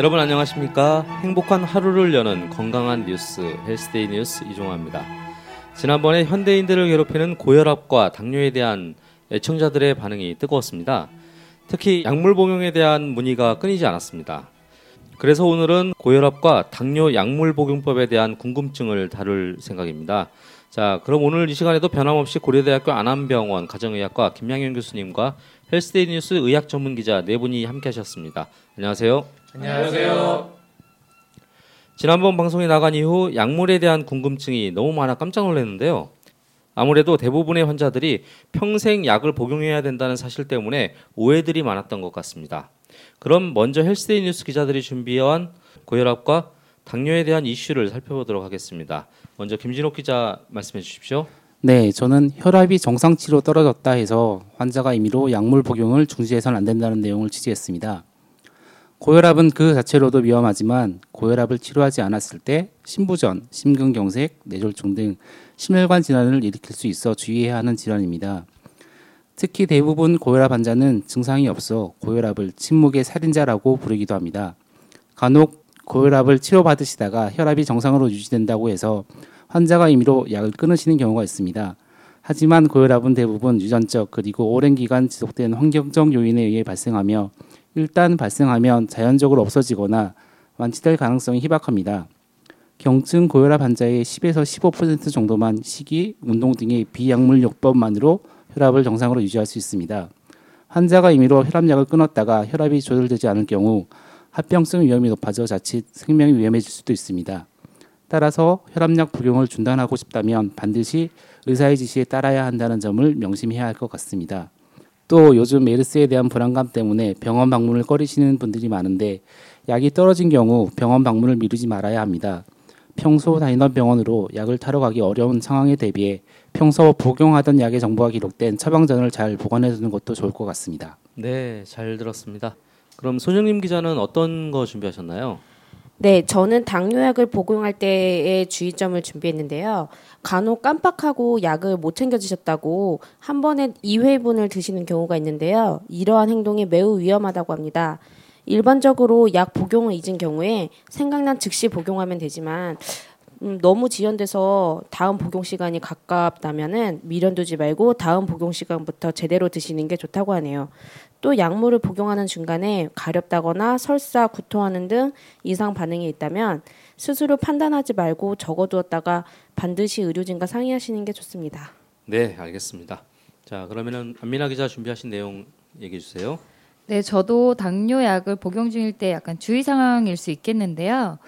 여러분 안녕하십니까? 행복한 하루를 여는 건강한 뉴스 헬스데이 뉴스 이종화입니다. 지난번에 현대인들을 괴롭히는 고혈압과 당뇨에 대한 애청자들의 반응이 뜨거웠습니다. 특히 약물 복용에 대한 문의가 끊이지 않았습니다. 그래서 오늘은 고혈압과 당뇨 약물 복용법에 대한 궁금증을 다룰 생각입니다. 자, 그럼 오늘 이 시간에도 변함없이 고려대학교 안암병원 가정의학과 김양현 교수님과 헬스데이 뉴스 의학 전문 기자 네 분이 함께 하셨습니다. 안녕하세요. 안녕하세요. 지난번 방송에 나간 이후 약물에 대한 궁금증이 너무 많아 깜짝 놀랐는데요. 아무래도 대부분의 환자들이 평생 약을 복용해야 된다는 사실 때문에 오해들이 많았던 것 같습니다. 그럼 먼저 헬스데이 뉴스 기자들이 준비한 고혈압과 당뇨에 대한 이슈를 살펴보도록 하겠습니다. 먼저 김진욱 기자 말씀해 주십시오. 네, 저는 혈압이 정상치로 떨어졌다 해서 환자가 임의로 약물 복용을 중지해서는 안 된다는 내용을 취재했습니다. 고혈압은 그 자체로도 위험하지만 고혈압을 치료하지 않았을 때 심부전, 심근경색, 뇌졸중 등 심혈관 질환을 일으킬 수 있어 주의해야 하는 질환입니다. 특히 대부분 고혈압 환자는 증상이 없어 고혈압을 침묵의 살인자라고 부르기도 합니다. 간혹 고혈압을 치료받으시다가 혈압이 정상으로 유지된다고 해서 환자가 임의로 약을 끊으시는 경우가 있습니다. 하지만 고혈압은 대부분 유전적 그리고 오랜 기간 지속된 환경적 요인에 의해 발생하며 일단 발생하면 자연적으로 없어지거나 완치될 가능성이 희박합니다. 경증 고혈압 환자의 10에서 15% 정도만 식이, 운동 등의 비약물 요법만으로 혈압을 정상으로 유지할 수 있습니다. 환자가 임의로 혈압약을 끊었다가 혈압이 조절되지 않을 경우 합병성 위험이 높아져 자칫 생명이 위험해질 수도 있습니다. 따라서 혈압약 복용을 중단하고 싶다면 반드시 의사의 지시에 따라야 한다는 점을 명심해야 할 것 같습니다. 또 요즘 메르스에 대한 불안감 때문에 병원 방문을 꺼리시는 분들이 많은데 약이 떨어진 경우 병원 방문을 미루지 말아야 합니다. 평소 다니던 병원으로 약을 타러 가기 어려운 상황에 대비해 평소 복용하던 약의 정보가 기록된 처방전을 잘 보관해 두는 것도 좋을 것 같습니다. 네, 잘 들었습니다. 그럼 손영림 기자는 어떤 거 준비하셨나요? 네, 저는 당뇨약을 복용할 때의 주의점을 준비했는데요. 간혹 깜빡하고 약을 못 챙겨 드셨다고 한 번에 2회분을 드시는 경우가 있는데요. 이러한 행동이 매우 위험하다고 합니다. 일반적으로 약 복용을 잊은 경우에 생각난 즉시 복용하면 되지만 음, 너무 지연돼서 다음 복용 시간이 가깝다면은 미련 두지 말고 다음 복용 시간부터 제대로 드시는 게 좋다고 하네요. 또 약물을 복용하는 중간에 가렵다거나 설사, 구토하는 등 이상 반응이 있다면 스스로 판단하지 말고 적어두었다가 반드시 의료진과 상의하시는 게 좋습니다. 네, 알겠습니다. 자, 그러면은 안민아 기자 준비하신 내용 얘기해 주세요. 네, 저도 당뇨약을 복용 중일 때 약간 주의 사항일 수 있겠는데요.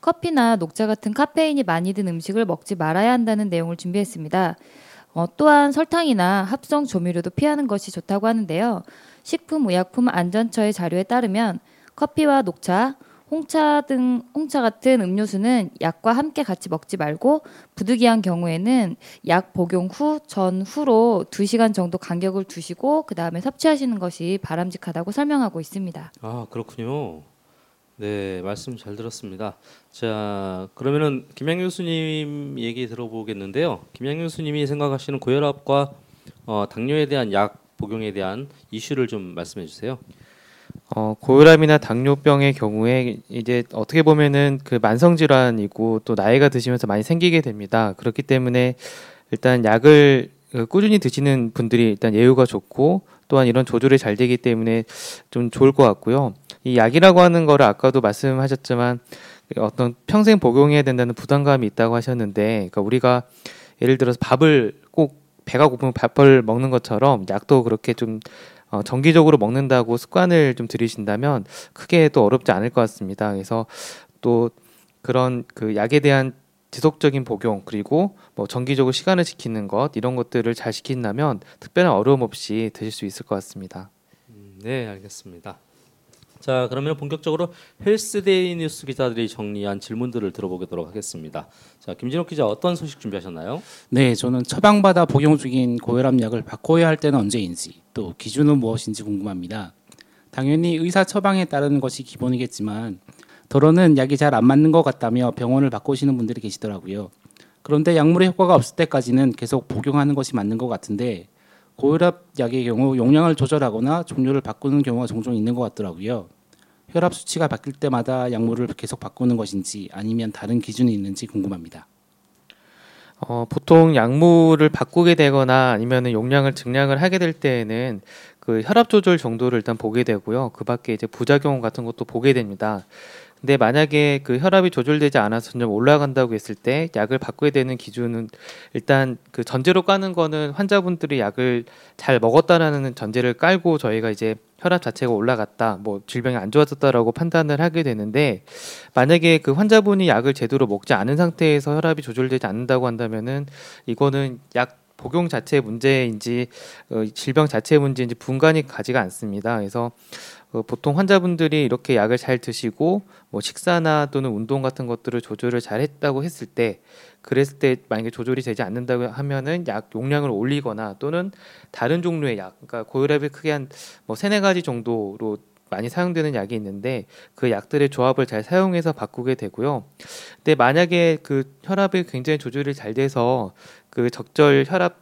커피나 녹차 같은 카페인이 많이 든 음식을 먹지 말아야 한다는 내용을 준비했습니다. 어, 또한 설탕이나 합성 조미료도 피하는 것이 좋다고 하는데요. 식품의약품 안전처의 자료에 따르면 커피와 녹차, 홍차 등 홍차 같은 음료수는 약과 함께 같이 먹지 말고 부득이한 경우에는 약 복용 후 전후로 2시간 정도 간격을 두시고 그다음에 섭취하시는 것이 바람직하다고 설명하고 있습니다. 아, 그렇군요. 네, 말씀 잘 들었습니다. 자, 그러면은 김양 교수님 얘기 들어보겠는데요. 김양 교수님이 생각하시는 고혈압과 어, 당뇨에 대한 약 복용에 대한 이슈를 좀 말씀해 주세요. 어, 고혈압이나 당뇨병의 경우에 이제 어떻게 보면은 그 만성 질환이고 또 나이가 드시면서 많이 생기게 됩니다. 그렇기 때문에 일단 약을 그 꾸준히 드시는 분들이 일단 예후가 좋고 또한 이런 조절이 잘 되기 때문에 좀 좋을 것 같고요. 이 약이라고 하는 거를 아까도 말씀하셨지만 어떤 평생 복용해야 된다는 부담감이 있다고 하셨는데, 그러니까 우리가 예를 들어서 밥을 꼭 배가 고프면 밥을 먹는 것처럼 약도 그렇게 좀 어, 정기적으로 먹는다고 습관을 좀 들이신다면 크게 또 어렵지 않을 것 같습니다. 그래서 또 그런 그 약에 대한 지속적인 복용 그리고 뭐 정기적으로 시간을 지키는 것 이런 것들을 잘 지킨다면 특별한 어려움 없이 드실 수 있을 것 같습니다. 음, 네, 알겠습니다. 자, 그러면 본격적으로 헬스데이 뉴스 기자들이 정리한 질문들을 들어보도록 하겠습니다. 자, 김진욱 기자 어떤 소식 준비하셨나요? 네, 저는 처방받아 복용 중인 고혈압 약을 바꿔야 할 때는 언제인지 또 기준은 무엇인지 궁금합니다. 당연히 의사 처방에 따르는 것이 기본이겠지만 더러는 약이 잘 안 맞는 것 같다며 병원을 바꾸시는 분들이 계시더라고요. 그런데 약물의 효과가 없을 때까지는 계속 복용하는 것이 맞는 것 같은데 고혈압 약의 경우 용량을 조절하거나 종류를 바꾸는 경우가 종종 있는 것 같더라고요. 혈압 수치가 바뀔 때마다 약물을 계속 바꾸는 것인지 아니면 다른 기준이 있는지 궁금합니다. 어, 보통 약물을 바꾸게 되거나 아니면 용량을 증량을 하게 될 때에는 그 혈압 조절 정도를 일단 보게 되고요. 그 밖에 이제 부작용 같은 것도 보게 됩니다. 근데 만약에 그 혈압이 조절되지 않아서 점점 올라간다고 했을 때 약을 바꾸게 되는 기준은 일단 그 전제로 까는 거는 환자분들이 약을 잘 먹었다라는 전제를 깔고 저희가 이제 혈압 자체가 올라갔다, 뭐 질병이 안 좋아졌다라고 판단을 하게 되는데 만약에 그 환자분이 약을 제대로 먹지 않은 상태에서 혈압이 조절되지 않는다고 한다면은 이거는 약 복용 자체의 문제인지 어, 질병 자체의 문제인지 분간이 가지가 않습니다. 그래서 어, 보통 환자분들이 이렇게 약을 잘 드시고 뭐 식사나 또는 운동 같은 것들을 조절을 잘 했다고 했을 때 그랬을 때 만약에 조절이 되지 않는다고 하면은 약 용량을 올리거나 또는 다른 종류의 약 그러니까 고혈압이 크게 한 뭐 세네 가지 정도로 많이 사용되는 약이 있는데 그 약들의 조합을 잘 사용해서 바꾸게 되고요. 근데 만약에 그 혈압이 굉장히 조절이 잘 돼서 그 적절 혈압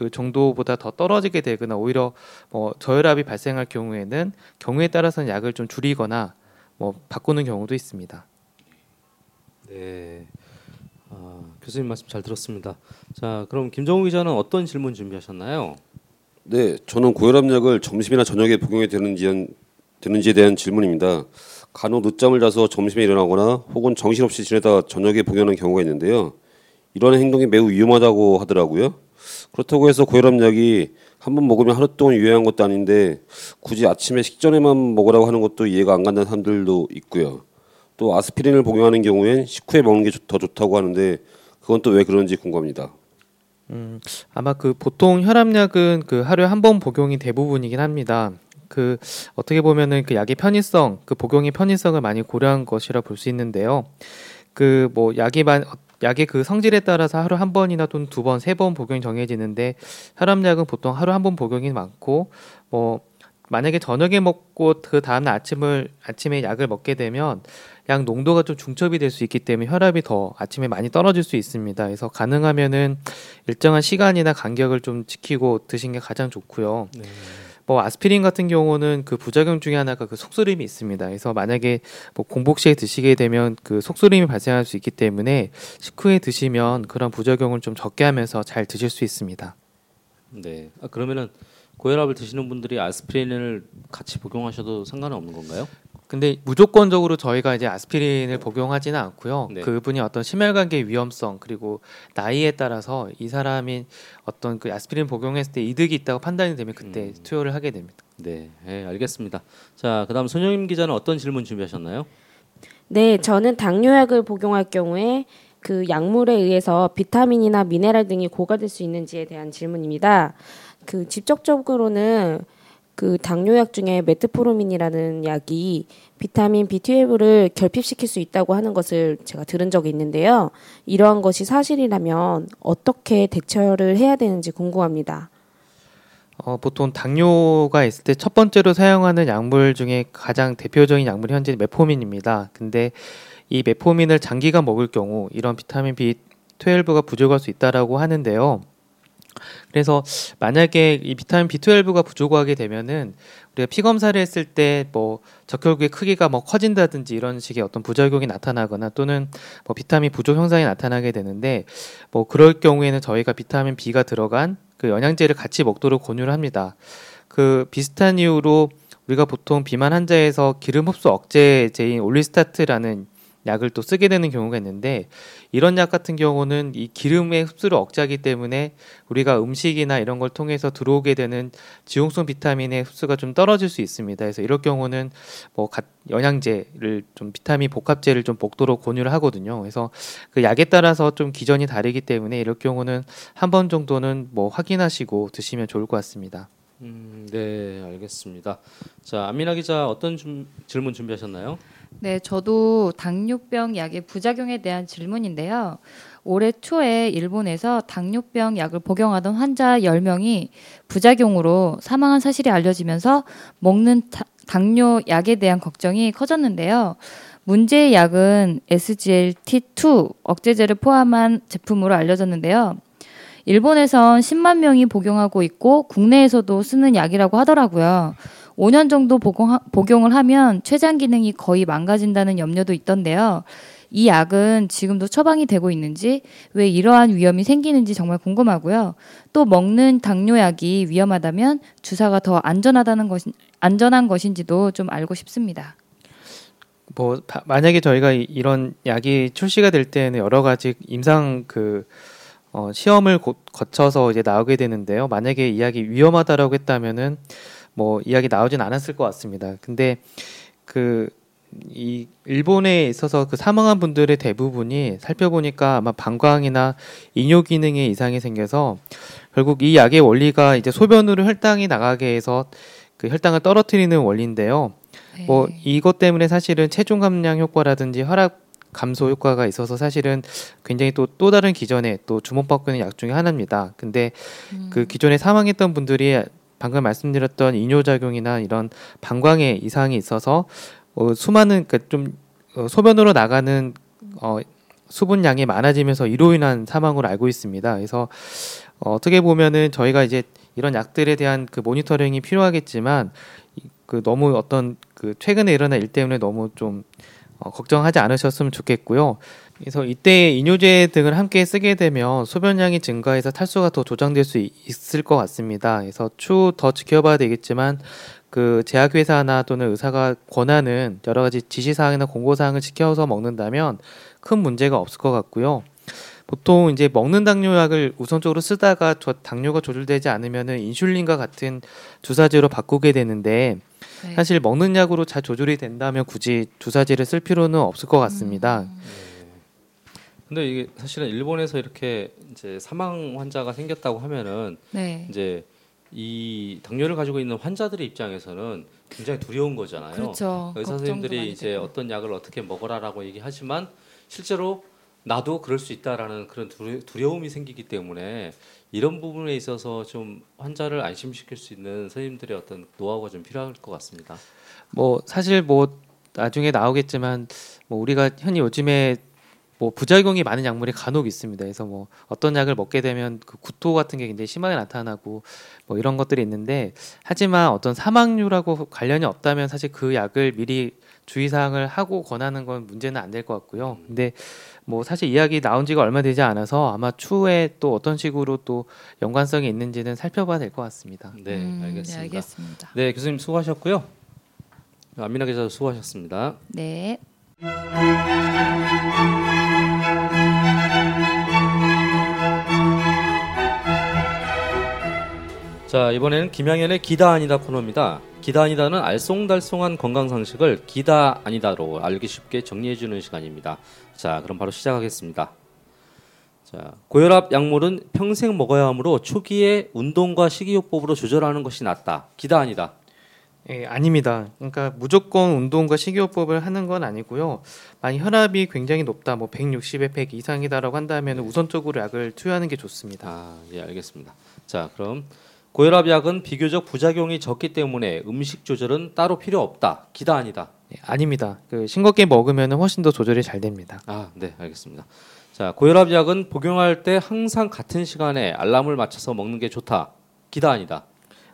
그 정도보다 더 떨어지게 되거나 오히려 뭐 저혈압이 발생할 경우에는 경우에 따라서는 약을 좀 줄이거나 뭐 바꾸는 경우도 있습니다. 네. 아, 교수님 말씀 잘 들었습니다. 자, 그럼 김정우 기자는 어떤 질문 준비하셨나요? 네, 저는 고혈압약을 점심이나 저녁에 복용이 되는지 되는지에 대한 질문입니다. 간혹 늦잠을 자서 점심에 일어나거나 혹은 정신없이 지내다 저녁에 복용하는 경우가 있는데요. 이런 행동이 매우 위험하다고 하더라고요. 그렇다고 해서 고혈압약이 한 번 먹으면 하루 동안 유효한 것도 아닌데 굳이 아침에 식전에만 먹으라고 하는 것도 이해가 안 간다는 사람들도 있고요. 또 아스피린을 복용하는 경우엔 식후에 먹는 게 더 좋다고 하는데 그건 또 왜 그런지 궁금합니다. 음, 아마 그 보통 혈압약은 그 하루에 한 번 복용이 대부분이긴 합니다. 그 어떻게 보면은 그 약의 편의성, 그 복용의 편의성을 많이 고려한 것이라 볼 수 있는데요. 그 뭐 약이 만 약의 그 성질에 따라서 하루 한 번이나 또는 두 번, 세 번 복용이 정해지는데 혈압약은 보통 하루 한 번 복용이 많고 뭐 만약에 저녁에 먹고 그 다음날 아침을 아침에 약을 먹게 되면 약 농도가 좀 중첩이 될 수 있기 때문에 혈압이 더 아침에 많이 떨어질 수 있습니다. 그래서 가능하면은 일정한 시간이나 간격을 좀 지키고 드신 게 가장 좋고요. 네. 뭐 아스피린 같은 경우는 그 부작용 중에 하나가 그 속쓰림이 있습니다. 그래서 만약에 뭐 공복 시에 드시게 되면 그 속쓰림이 발생할 수 있기 때문에 식후에 드시면 그런 부작용을 좀 적게 하면서 잘 드실 수 있습니다. 네. 아, 그러면은 고혈압을 드시는 분들이 아스피린을 같이 복용하셔도 상관은 없는 건가요? 근데 무조건적으로 저희가 이제 아스피린을 복용하지는 않고요. 네. 그분이 어떤 심혈관계 위험성 그리고 나이에 따라서 이 사람이 어떤 그 아스피린 복용했을 때 이득이 있다고 판단이 되면 그때 음. 투여를 하게 됩니다. 네, 네, 알겠습니다. 자, 그다음 손영임 기자는 어떤 질문 준비하셨나요? 네, 저는 당뇨약을 복용할 경우에 그 약물에 의해서 비타민이나 미네랄 등이 고갈될 수 있는지에 대한 질문입니다. 그 직접적으로는 그 당뇨약 중에 메트포르민이라는 약이 비타민 B12를 결핍시킬 수 있다고 하는 것을 제가 들은 적이 있는데요. 이러한 것이 사실이라면 어떻게 대처를 해야 되는지 궁금합니다. 어, 보통 당뇨가 있을 때 첫 번째로 사용하는 약물 중에 가장 대표적인 약물이 현재 메포민입니다. 근데 이 메포민을 장기간 먹을 경우 이런 비타민 B12가 부족할 수 있다라고 하는데요. 그래서 만약에 이 비타민 B12가 부족하게 되면은 우리가 피 검사를 했을 때 뭐 적혈구의 크기가 뭐 커진다든지 이런 식의 어떤 부작용이 나타나거나 또는 뭐 비타민 부족 현상이 나타나게 되는데 뭐 그럴 경우에는 저희가 비타민 B가 들어간 그 영양제를 같이 먹도록 권유를 합니다. 그 비슷한 이유로 우리가 보통 비만 환자에서 기름 흡수 억제제인 orlistat라는 약을 또 쓰게 되는 경우가 있는데 이런 약 같은 경우는 이 기름의 흡수를 억제하기 때문에 우리가 음식이나 이런 걸 통해서 들어오게 되는 지용성 비타민의 흡수가 좀 떨어질 수 있습니다. 그래서 이럴 경우는 뭐 갓- 영양제를 좀 비타민 복합제를 좀 먹도록 권유를 하거든요. 그래서 그 약에 따라서 좀 기전이 다르기 때문에 이럴 경우는 한 번 정도는 뭐 확인하시고 드시면 좋을 것 같습니다. 음, 네, 알겠습니다. 자, 안민아 기자 어떤 준- 질문 준비하셨나요? 네, 저도 당뇨병 약의 부작용에 대한 질문인데요. 올해 초에 일본에서 당뇨병 약을 복용하던 환자 10명이 부작용으로 사망한 사실이 알려지면서 먹는 다- 당뇨 약에 대한 걱정이 커졌는데요. 문제의 약은 SGLT2 억제제를 포함한 제품으로 알려졌는데요. 일본에선 10만 명이 복용하고 있고 국내에서도 쓰는 약이라고 하더라고요. 5년 정도 복용, 복용을 하면 췌장 기능이 거의 망가진다는 염려도 있던데요. 이 약은 지금도 처방이 되고 있는지 왜 이러한 위험이 생기는지 정말 궁금하고요. 또 먹는 당뇨약이 위험하다면 주사가 더 안전하다는 것인 안전한 것인지도 좀 알고 싶습니다. 뭐 바- 만약에 저희가 이- 이런 약이 출시가 될 때는 여러 가지 임상 그 어, 시험을 고- 거쳐서 이제 나오게 되는데요. 만약에 이 약이 위험하다라고 했다면은 뭐이 약이 나오진 않았을 것 같습니다. 근데 그 이 일본에 있어서 그 사망한 분들의 대부분이 살펴보니까 아마 방광이나 이뇨 기능에 이상이 생겨서 결국 이 약의 원리가 이제 소변으로 혈당이 나가게 해서 그 혈당을 떨어뜨리는 원리인데요. 네. 뭐 이것 때문에 사실은 체중 감량 효과라든지 혈압 감소 효과가 있어서 사실은 굉장히 또또 다른 기존에 또 주목받고 있는 약 중에 하나입니다. 근데 그 기존에 사망했던 분들이 방금 말씀드렸던 이뇨 작용이나 이런 방광에 이상이 있어서 어, 수많은 그좀 어, 소변으로 나가는 어, 수분량이 많아지면서 이로 인한 사망으로 알고 있습니다. 그래서 어, 어떻게 보면은 저희가 이제 이런 약들에 대한 그 모니터링이 필요하겠지만 이- 그 너무 어떤 그 최근에 일어난 일 때문에 너무 좀 어, 걱정하지 않으셨으면 좋겠고요. 그래서 이때 이뇨제 등을 함께 쓰게 되면 소변량이 증가해서 탈수가 더 조장될 수 있- 있을 것 같습니다. 그래서 추후 더 지켜봐야 되겠지만 그 제약회사나 또는 의사가 권하는 여러 가지 지시사항이나 공고사항을 지켜서 먹는다면 큰 문제가 없을 것 같고요. 보통 이제 먹는 당뇨약을 우선적으로 쓰다가 저 당뇨가 조절되지 않으면은 인슐린과 같은 주사제로 바꾸게 되는데 네. 사실 먹는 약으로 잘 조절이 된다면 굳이 주사제를 쓸 필요는 없을 것 같습니다. 근데 이게 사실은 일본에서 이렇게 이제 사망 환자가 생겼다고 하면은 네. 이제 이 당뇨를 가지고 있는 환자들의 입장에서는 굉장히 두려운 거잖아요. 그렇죠. 의사 걱정도 선생님들이 이제 되고. 어떤 약을 어떻게 먹어라라고 얘기하지만 실제로 나도 그럴 수 있다라는 그런 두려, 두려움이 생기기 때문에 이런 부분에 있어서 좀 환자를 안심시킬 수 있는 선생님들의 어떤 노하우가 좀 필요할 것 같습니다. 뭐 사실 뭐 나중에 나오겠지만 뭐 우리가 흔히 요즘에 뭐 부작용이 많은 약물이 간혹 있습니다. 그래서 뭐 어떤 약을 먹게 되면 그 구토 같은 게 굉장히 심하게 나타나고 뭐 이런 것들이 있는데 하지만 어떤 사망률하고 관련이 없다면 사실 그 약을 미리 주의사항을 하고 권하는 건 문제는 안 될 것 같고요. 근데 뭐 사실 이 약이 나온 지가 얼마 되지 않아서 아마 추후에 또 어떤 식으로 또 연관성이 있는지는 살펴봐야 될 것 같습니다. 네, 음, 알겠습니다. 네, 알겠습니다. 네, 교수님 수고하셨고요. 안민아 기자도 수고하셨습니다. 네. 자 이번에는 김양현의 기다 아니다 코너입니다. 기다 아니다는 알쏭달쏭한 건강 상식을 기다 아니다로 알기 쉽게 정리해 주는 시간입니다. 자 그럼 바로 시작하겠습니다. 자 고혈압 약물은 평생 먹어야 하므로 초기에 운동과 식이요법으로 조절하는 것이 낫다. 기다 아니다. 예, 아닙니다. 그러니까 무조건 운동과 식이요법을 하는 건 아니고요. 만약 혈압이 굉장히 높다, 뭐 160에 100 이상이다라고 한다면 우선적으로 약을 투여하는 게 좋습니다. 아, 예, 알겠습니다. 자, 그럼 고혈압 약은 비교적 부작용이 적기 때문에 음식 조절은 따로 필요 없다. 기다 아니다. 예, 아닙니다. 그 싱겁게 먹으면 훨씬 더 조절이 잘 됩니다. 아, 네, 알겠습니다. 자, 고혈압 약은 복용할 때 항상 같은 시간에 알람을 맞춰서 먹는 게 좋다. 기다 아니다.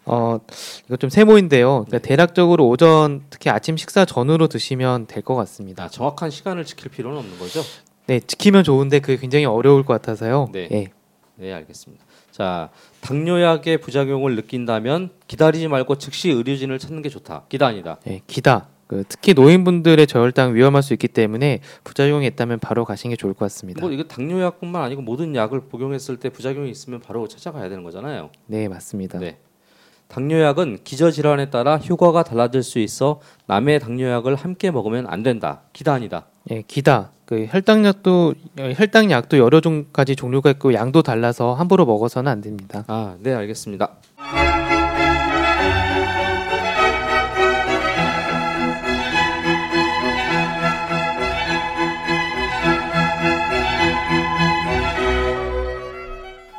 어, 이거 좀 세모인데요. 그러니까 대략적으로 오전 특히 아침 식사 전후로 드시면 될 것 같습니다. 아, 정확한 시간을 지킬 필요는 없는 거죠? 네, 지키면 좋은데 그게 굉장히 어려울 것 같아서요. 네. 예. 네, 알겠습니다. 자, 당뇨약의 부작용을 느낀다면 기다리지 말고 즉시 의료진을 찾는 게 좋다. 기다 아니다. 예, 기다. 그 특히 노인분들의 저혈당 위험할 수 있기 때문에 부작용이 있다면 바로 가시는 게 좋을 것 같습니다. 뭐 이거 당뇨약뿐만 아니고 모든 약을 복용했을 때 부작용이 있으면 바로 찾아가야 되는 거잖아요. 네, 맞습니다. 네. 당뇨약은 기저 질환에 따라 효과가 달라질 수 있어 남의 당뇨약을 함께 먹으면 안 된다. 아니다. 예, 기다. 그 혈당약도 어, 혈당약도 여러 종 가지 종류가 있고 양도 달라서 함부로 먹어서는 안 됩니다. 아, 네, 알겠습니다.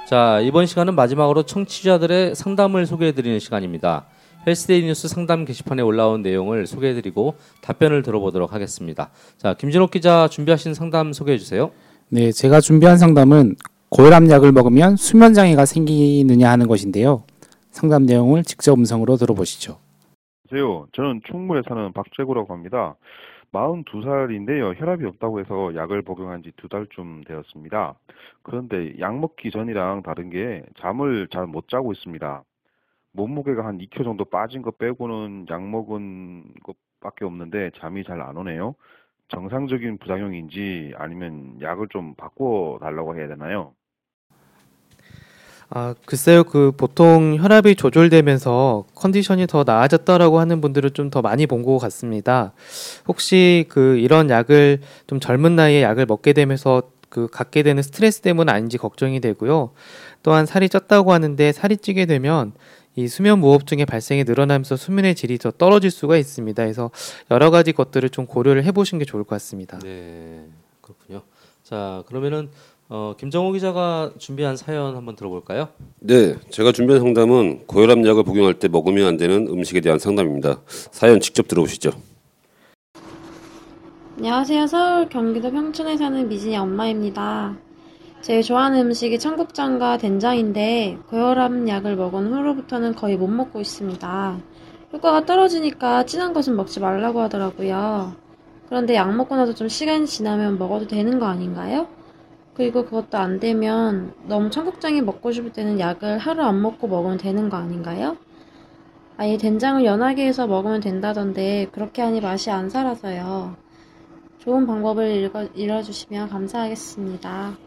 자, 이번 시간은 마지막으로 청취자들의 상담을 소개해 드리는 시간입니다. 헬스데이 뉴스 상담 게시판에 올라온 내용을 소개해 드리고 답변을 들어보도록 하겠습니다. 자, 김진옥 기자 준비하신 상담 소개해 주세요. 네, 제가 준비한 상담은 고혈압 약을 먹으면 수면 장애가 생기느냐 하는 것인데요. 상담 내용을 직접 음성으로 들어보시죠. 안녕하세요. 저는 충무에 사는 박재구라고 합니다. 42살인데요. 혈압이 높다고 해서 약을 복용한 지 두 달쯤 되었습니다. 그런데 약 먹기 전이랑 다른 게 잠을 잘 못 자고 있습니다. 몸무게가 한 2kg 정도 빠진 거 빼고는 약 먹은 것밖에 없는데 잠이 잘 안 오네요. 정상적인 부작용인지 아니면 약을 좀 바꿔 달라고 해야 되나요? 아, 글쎄요. 그 보통 혈압이 조절되면서 컨디션이 더 나아졌다라고 하는 분들은 좀더 많이 본 것 같습니다. 혹시 그 이런 약을 좀 젊은 나이에 약을 먹게 되면서 그 갖게 되는 스트레스 때문 아닌지 걱정이 되고요. 또한 살이 쪘다고 하는데 살이 찌게 되면 이 수면 무호흡증의 발생이 늘어나면서 수면의 질이 더 떨어질 수가 있습니다. 그래서 여러 가지 것들을 좀 고려를 해보신 게 좋을 것 같습니다. 네, 그렇군요. 자, 그러면은 어, 김정호 기자가 준비한 사연 한번 들어볼까요? 네, 제가 준비한 상담은 고혈압 약을 복용할 때 먹으면 안 되는 음식에 대한 상담입니다. 사연 직접 들어보시죠. 안녕하세요. 서울 경기도 평촌에 사는 미진이 엄마입니다. 제일 좋아하는 음식이 청국장과 된장인데 고혈압 약을 먹은 후로부터는 거의 못 먹고 있습니다. 효과가 떨어지니까 진한 것은 먹지 말라고 하더라고요. 그런데 약 먹고 나서 좀 시간이 지나면 먹어도 되는 거 아닌가요? 그리고 그것도 안 되면 너무 청국장이 먹고 싶을 때는 약을 하루 안 먹고 먹으면 되는 거 아닌가요? 아예 된장을 연하게 해서 먹으면 된다던데 그렇게 하니 맛이 안 살아서요. 좋은 방법을 읽어, 읽어주시면 감사하겠습니다.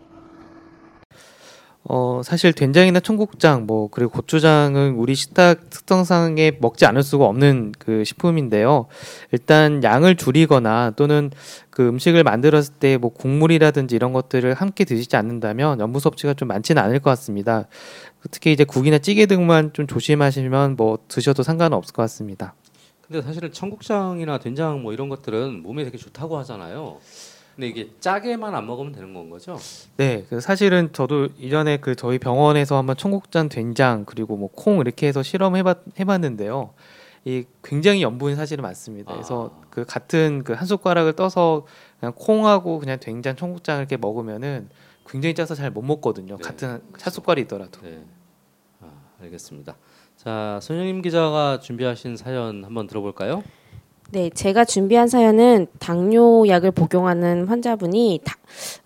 어, 사실 된장이나 청국장, 뭐, 그리고 고추장은 우리 식탁 특성상에 먹지 않을 수가 없는 그 식품인데요. 일단 양을 줄이거나 또는 그 음식을 만들었을 때 뭐 국물이라든지 이런 것들을 함께 드시지 않는다면 염분 섭취가 좀 많지는 않을 것 같습니다. 특히 이제 국이나 찌개 등만 좀 조심하시면 뭐 드셔도 상관은 없을 것 같습니다. 근데 사실은 청국장이나 된장 뭐 이런 것들은 몸에 되게 좋다고 하잖아요. 근데 이게 짜게만 안 먹으면 되는 건 거죠? 네, 그 사실은 저도 이전에 그 저희 병원에서 한번 청국장, 된장 그리고 뭐 콩 이렇게 해서 실험해봤 해봤는데요. 이 굉장히 염분이 사실은 많습니다. 그래서 아. 그 같은 그 한 숟가락을 떠서 그냥 콩하고 그냥 된장, 청국장 이렇게 먹으면은 굉장히 짜서 잘 못 먹거든요. 네. 같은 차 숟갈이더라도. 네. 아, 알겠습니다. 자, 손영임 기자가 준비하신 사연 한번 들어볼까요? 네, 제가 준비한 사연은 당뇨 약을 복용하는 환자분이 다,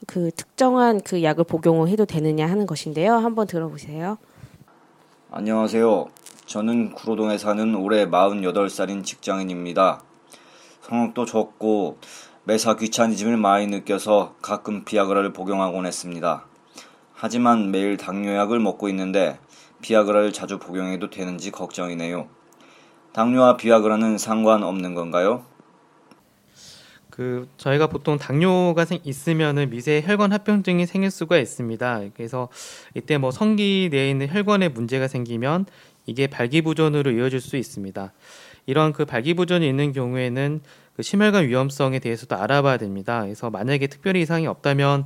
그 특정한 그 약을 복용을 해도 되느냐 하는 것인데요. 한번 들어보세요. 안녕하세요. 저는 구로동에 사는 올해 48살인 직장인입니다. 성욕도 적고 매사 귀차니즘을 많이 느껴서 가끔 비아그라를 복용하곤 했습니다. 하지만 매일 당뇨약을 먹고 있는데 비아그라를 자주 복용해도 되는지 걱정이네요. 당뇨와 비아그라는 상관없는 건가요? 그 저희가 보통 당뇨가 생, 있으면은 미세 혈관 합병증이 생길 수가 있습니다. 그래서 이때 뭐 성기 내에 있는 혈관에 문제가 생기면 이게 발기부전으로 이어질 수 있습니다. 이런 그 발기부전이 있는 경우에는 그 심혈관 위험성에 대해서도 알아봐야 됩니다. 그래서 만약에 특별히 이상이 없다면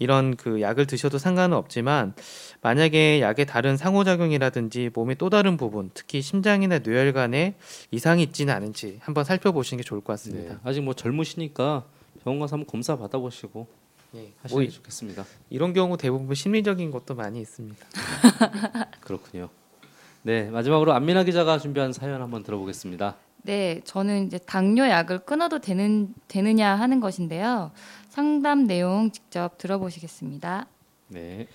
이런 그 약을 드셔도 상관은 없지만 만약에 약의 다른 상호작용이라든지 몸의 또 다른 부분, 특히 심장이나 뇌혈관에 이상이 있지는 않은지 한번 살펴보시는 게 좋을 것 같습니다. 네. 아직 뭐 젊으시니까 병원 가서 한번 검사 받아보시고 예, 하시는 뭐게 좋겠습니다. 이런 경우 대부분 심리적인 것도 많이 있습니다. 그렇군요. 네, 마지막으로 안민아 기자가 준비한 사연 한번 들어보겠습니다. 네, 저는 이제 당뇨 약을 끊어도 되는 되느냐 하는 것인데요. 상담 내용 직접 들어보시겠습니다. 네.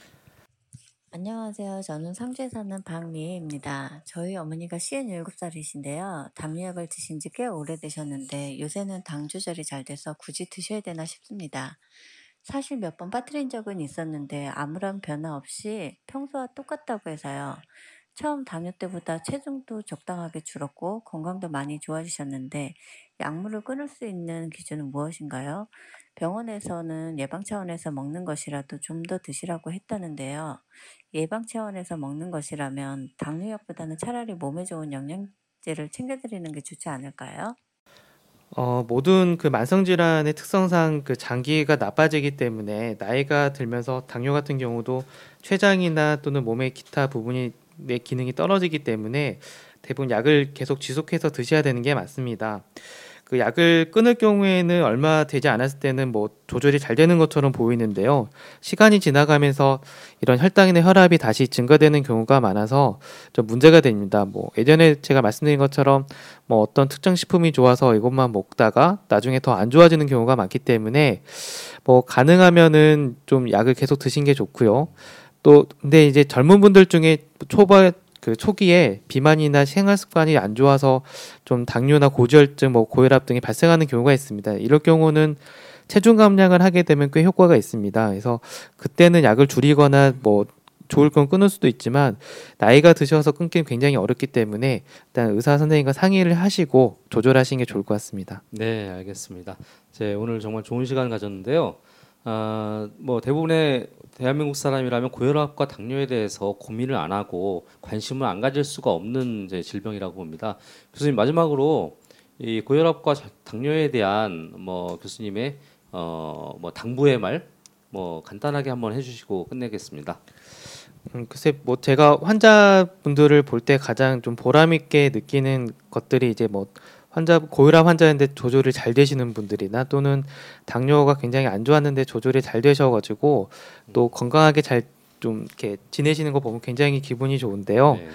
안녕하세요. 저는 상주에 사는 박미애입니다. 저희 어머니가 57살이신데요. 당뇨약을 드신 지 꽤 오래되셨는데 요새는 당 조절이 잘 돼서 굳이 드셔야 되나 싶습니다. 사실 몇 번 빠뜨린 적은 있었는데 아무런 변화 없이 평소와 똑같다고 해서요. 처음 당뇨 때보다 체중도 적당하게 줄었고 건강도 많이 좋아지셨는데 약물을 끊을 수 있는 기준은 무엇인가요? 병원에서는 예방 차원에서 먹는 것이라도 좀 더 드시라고 했다는데요. 예방 차원에서 먹는 것이라면 당뇨약보다는 차라리 몸에 좋은 영양제를 챙겨드리는 게 좋지 않을까요? 어, 모든 그 만성 질환의 특성상 그 장기가 나빠지기 때문에 나이가 들면서 당뇨 같은 경우도 췌장이나 또는 몸의 기타 부분이 내 기능이 떨어지기 때문에 대부분 약을 계속 지속해서 드셔야 되는 게 맞습니다. 그 약을 끊을 경우에는 얼마 되지 않았을 때는 뭐 조절이 잘 되는 것처럼 보이는데요. 시간이 지나가면서 이런 혈당이나 혈압이 다시 증가되는 경우가 많아서 좀 문제가 됩니다. 뭐 예전에 제가 말씀드린 것처럼 뭐 어떤 특정 식품이 좋아서 이것만 먹다가 나중에 더 안 좋아지는 경우가 많기 때문에 뭐 가능하면은 좀 약을 계속 드신 게 좋고요. 또 근데 이제 젊은 분들 중에 초반 그 초기에 비만이나 생활 습관이 안 좋아서 좀 당뇨나 고지혈증, 뭐 고혈압 등이 발생하는 경우가 있습니다. 이럴 경우는 체중 감량을 하게 되면 꽤 효과가 있습니다. 그래서 그때는 약을 줄이거나 뭐 좋을 건 끊을 수도 있지만 나이가 드셔서 끊기는 굉장히 어렵기 때문에 일단 의사 선생님과 상의를 하시고 조절하시는 게 좋을 것 같습니다. 네, 알겠습니다. 제 오늘 정말 좋은 시간 가졌는데요. 아, 뭐 대부분의 대한민국 사람이라면 고혈압과 당뇨에 대해서 고민을 안 하고 관심을 안 가질 수가 없는 이제 질병이라고 봅니다. 교수님 마지막으로 이 고혈압과 당뇨에 대한 뭐 교수님의 어 뭐 당부의 말 뭐 간단하게 한번 해주시고 끝내겠습니다. 음, 글쎄 뭐 제가 환자분들을 볼 때 가장 좀 보람 있게 느끼는 것들이 이제 뭐 환자 고혈압 환자인데 조절이 잘 되시는 분들이나 또는 당뇨가 굉장히 안 좋았는데 조절이 잘 되셔가지고 또 건강하게 잘 좀 이렇게 지내시는 거 보면 굉장히 기분이 좋은데요. 네.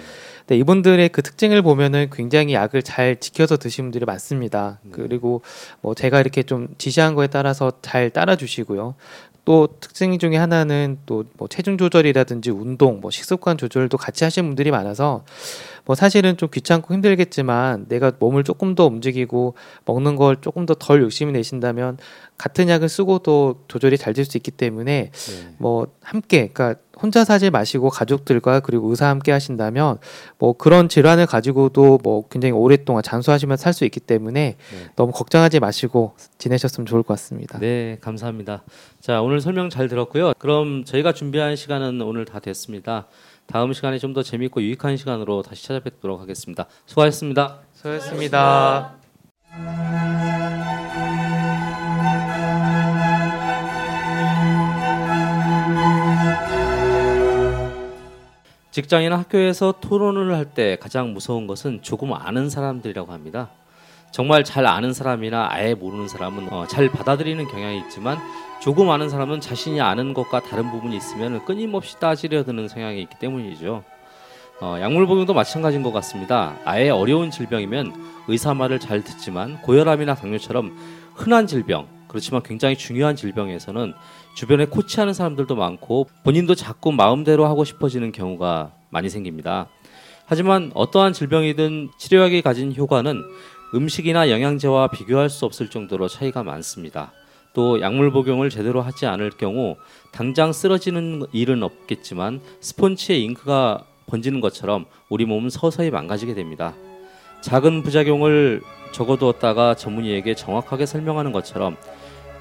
네, 이분들의 그 특징을 보면은 굉장히 약을 잘 지켜서 드시는 분들이 많습니다. 네. 그리고 뭐 제가 이렇게 좀 지시한 거에 따라서 잘 따라 주시고요. 또 특징 중에 하나는 또 뭐 체중 조절이라든지 운동, 뭐 식습관 조절도 같이 하시는 분들이 많아서 뭐 사실은 좀 귀찮고 힘들겠지만 내가 몸을 조금 더 움직이고 먹는 걸 조금 더덜 열심히 내신다면 같은 약을 쓰고도 조절이 잘 될 수 있기 때문에 네. 뭐 함께 그러니까 혼자 사지 마시고 가족들과 그리고 의사 함께 하신다면 뭐 그런 질환을 가지고도 뭐 굉장히 오랫동안 장수하시면 살 수 있기 때문에 네. 너무 걱정하지 마시고 지내셨으면 좋을 것 같습니다. 네, 감사합니다. 자, 오늘 설명 잘 들었고요. 그럼 저희가 준비한 시간은 오늘 다 됐습니다. 다음 시간에 좀 더 재밌고 유익한 시간으로 다시 찾아뵙도록 하겠습니다. 수고하셨습니다. 수고하셨습니다. 직장이나 학교에서 토론을 할 때 가장 무서운 것은 조금 아는 사람들이라고 합니다. 정말 잘 아는 사람이나 아예 모르는 사람은 어, 잘 받아들이는 경향이 있지만 조금 아는 사람은 자신이 아는 것과 다른 부분이 있으면 끊임없이 따지려 드는 성향이 있기 때문이죠. 어, 약물 복용도 마찬가지인 것 같습니다. 아예 어려운 질병이면 의사 말을 잘 듣지만 고혈압이나 당뇨처럼 흔한 질병, 그렇지만 굉장히 중요한 질병에서는 주변에 코치하는 사람들도 많고 본인도 자꾸 마음대로 하고 싶어지는 경우가 많이 생깁니다. 하지만 어떠한 질병이든 치료약이 가진 효과는 음식이나 영양제와 비교할 수 없을 정도로 차이가 많습니다. 또 약물 복용을 제대로 하지 않을 경우 당장 쓰러지는 일은 없겠지만 스폰지에 잉크가 번지는 것처럼 우리 몸은 서서히 망가지게 됩니다. 작은 부작용을 적어두었다가 전문의에게 정확하게 설명하는 것처럼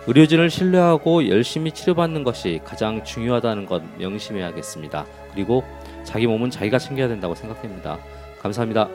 의료진을 신뢰하고 열심히 치료받는 것이 가장 중요하다는 것 명심해야겠습니다. 그리고 자기 몸은 자기가 챙겨야 된다고 생각됩니다. 감사합니다.